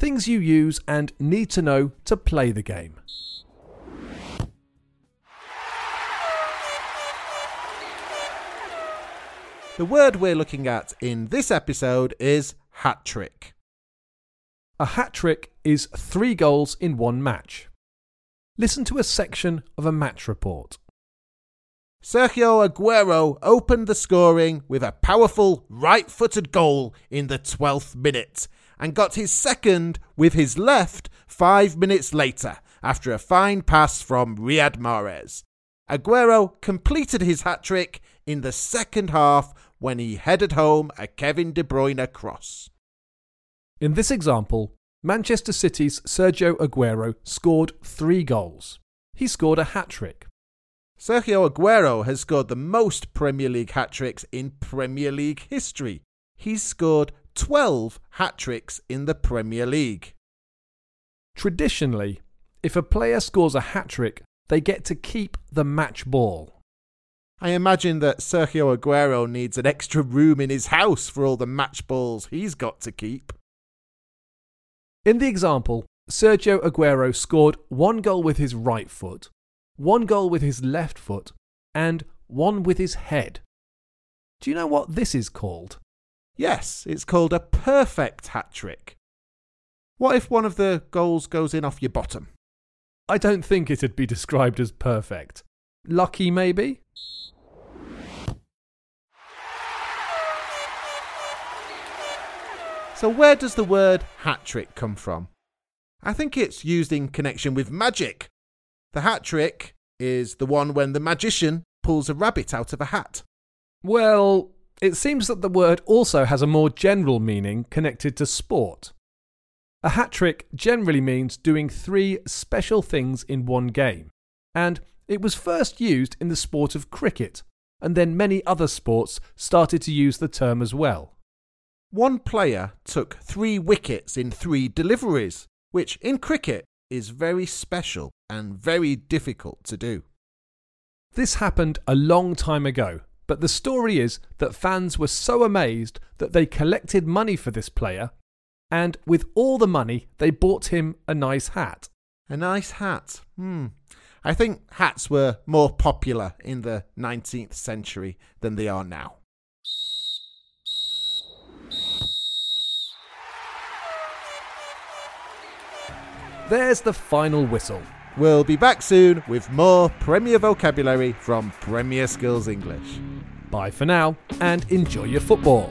things you use and need to know to play the game. The word we're looking at in this episode is hat trick. A hat trick is three goals in one match. Listen to a section of a match report. Sergio Aguero opened the scoring with a powerful right footed goal in the 12th minute and got his second with his left five minutes later after a fine pass from Riyad Mahrez. Aguero completed his hat trick in the second half when he headed home a Kevin De Bruyne cross. In this example, Manchester City's Sergio Aguero scored three goals. He scored a hat trick. Sergio Aguero has scored the most Premier League hat tricks in Premier League history. He's scored 12 hat tricks in the Premier League. Traditionally, if a player scores a hat trick, they get to keep the match ball. I imagine that Sergio Aguero needs an extra room in his house for all the match balls he's got to keep. In the example, Sergio Aguero scored one goal with his right foot, one goal with his left foot, and one with his head. Do you know what this is called? Yes, it's called a perfect hat trick. What if one of the goals goes in off your bottom? I don't think it'd be described as perfect. Lucky, maybe? So, where does the word hat trick come from? I think it's used in connection with magic. The hat trick is the one when the magician pulls a rabbit out of a hat. Well, it seems that the word also has a more general meaning connected to sport. A hat trick generally means doing three special things in one game, and it was first used in the sport of cricket, and then many other sports started to use the term as well. One player took three wickets in three deliveries, which in cricket is very special and very difficult to do. This happened a long time ago, but the story is that fans were so amazed that they collected money for this player, and with all the money, they bought him a nice hat. A nice hat. Hmm. I think hats were more popular in the 19th century than they are now. There's the final whistle. We'll be back soon with more Premier vocabulary from Premier Skills English. Bye for now and enjoy your football.